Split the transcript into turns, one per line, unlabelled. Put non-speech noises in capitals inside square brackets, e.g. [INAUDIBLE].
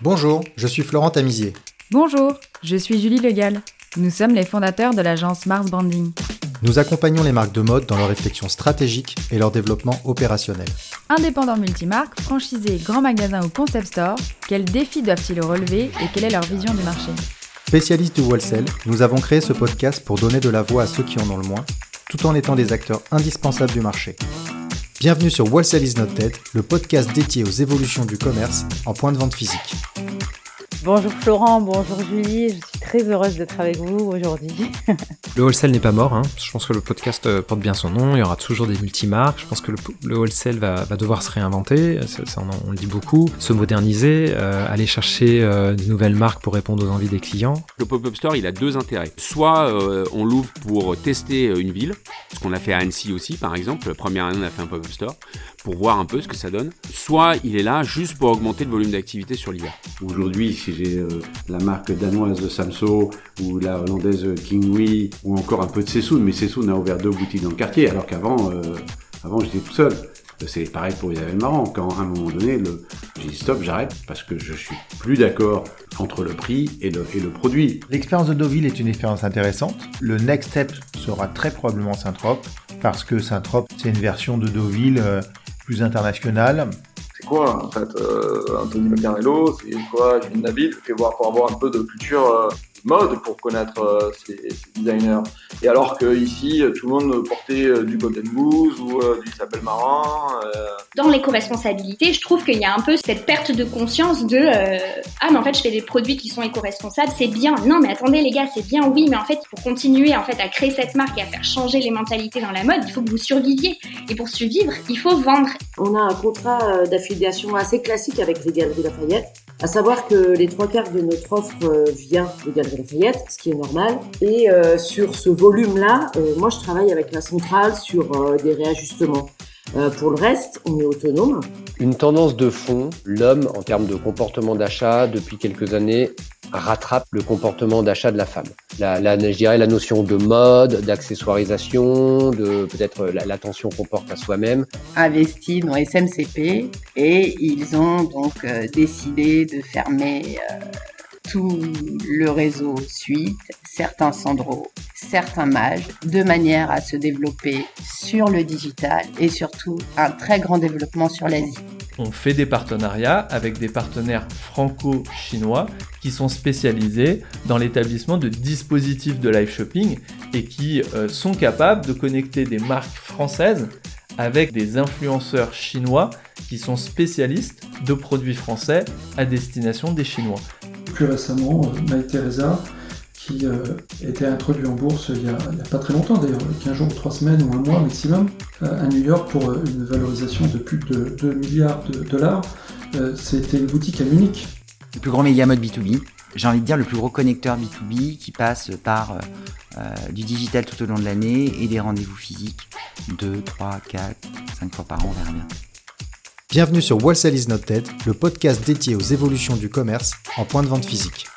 Bonjour, je suis Florent Tamizier.
Bonjour, je suis Julie Legal. Nous sommes les fondateurs de l'agence Mars Branding.
Nous accompagnons les marques de mode dans leur réflexion stratégique et leur développement opérationnel.
Indépendants multimarques, franchisés, grands magasins ou concept stores, quels défis doivent-ils relever et quelle est leur vision du marché?
Spécialistes du wholesale, nous avons créé ce podcast pour donner de la voix à ceux qui en ont le moins, tout en étant des acteurs indispensables du marché. Bienvenue sur Wholesale is not dead, le podcast dédié aux évolutions du commerce en point de vente physique.
Bonjour Florent, bonjour Julie, je suis très heureuse d'être avec vous aujourd'hui. [LAUGHS]
Le wholesale n'est pas mort, hein. je pense que le podcast euh, porte bien son nom, il y aura toujours des multimarques, je pense que le, wholesale va, devoir se réinventer, ça, on, le dit beaucoup, se moderniser, euh, aller chercher euh, de nouvelles marques pour répondre aux envies des clients.
Le pop-up store, il a deux intérêts. Soit on l'ouvre pour tester une ville, ce qu'on a fait à Annecy aussi par exemple, la première année on a fait un pop-up store, pour voir un peu ce que ça donne. Soit il est là juste pour augmenter le volume d'activité sur l'hiver.
Aujourd'hui, si j'ai la marque danoise de Ou la hollandaise Kingwee ou encore un peu de Sessoun, mais Sessoun a ouvert deux boutiques dans le quartier, alors qu'avant, euh, avant j'étais tout seul. C'est pareil pour Isabelle Marant, quand à un moment donné, le, j'ai dit stop, j'arrête, parce que je suis plus d'accord entre le prix et le, et le produit.
L'expérience de Deauville est une expérience intéressante. Le next step sera très probablement Saint-Trope, parce que Saint-Trope, c'est une version de Deauville euh, plus internationale.
C'est quoi en fait euh, Anthony Macarello C'est quoi Kevin David Fait voir pour avoir un peu de culture mode pour connaître euh, ces, designers. Et alors que ici, tout le monde portait euh, du Golden Goose ou euh, du Isabelle Marin.
Dans l'éco-responsabilité, je trouve qu'il y a un peu cette perte de conscience de ah mais en fait je fais des produits qui sont éco-responsables, c'est bien. Non mais attendez les gars, c'est bien oui, mais en fait pour continuer en fait à créer cette marque et à faire changer les mentalités dans la mode, il faut que vous surviviez. Et pour survivre, il faut vendre.
On a un contrat d'affiliation assez classique avec les Galeries Lafayette à savoir que les trois quarts de notre offre euh, vient de Galeries Ce qui est normal. Et euh, sur ce volume-là, euh, moi je travaille avec la centrale sur des réajustements. pour le reste, on est autonome.
Une tendance de fond, l'homme en termes de comportement d'achat depuis quelques années rattrape le comportement d'achat de la femme. La, la, je dirais la notion de mode, d'accessoirisation, de peut-être l'attention qu'on porte à soi-même.
Investi dans SMCP et ils ont donc euh, décidé de fermer euh, tout le réseau Suite, certains Sandro, certains Mage, de manière à se développer sur le digital et surtout un très grand développement sur l'Asie
on fait des partenariats avec des partenaires franco-chinois qui sont spécialisés dans l'établissement de dispositifs de live shopping et qui euh, sont capables de connecter des marques françaises avec des influenceurs chinois qui sont spécialistes de produits français à destination des Chinois.
Plus récemment, euh, Maï Teresa qui euh, était introduit en bourse il n'y a, pas très longtemps, d'ailleurs 15 jours, 3 semaines ou un mois maximum, euh, à New York pour euh, une valorisation de plus de 2 milliards de dollars. C'était une boutique à Munich.
Le plus grand média mode B2B, j'ai envie de dire le plus gros connecteur B2B qui passe par du digital tout au long de l'année et des rendez-vous physiques 2, 3, 4, 5 fois par an, on verra bien.
Bienvenue sur Wholesale is not dead, le podcast dédié aux évolutions du commerce en point de vente physique.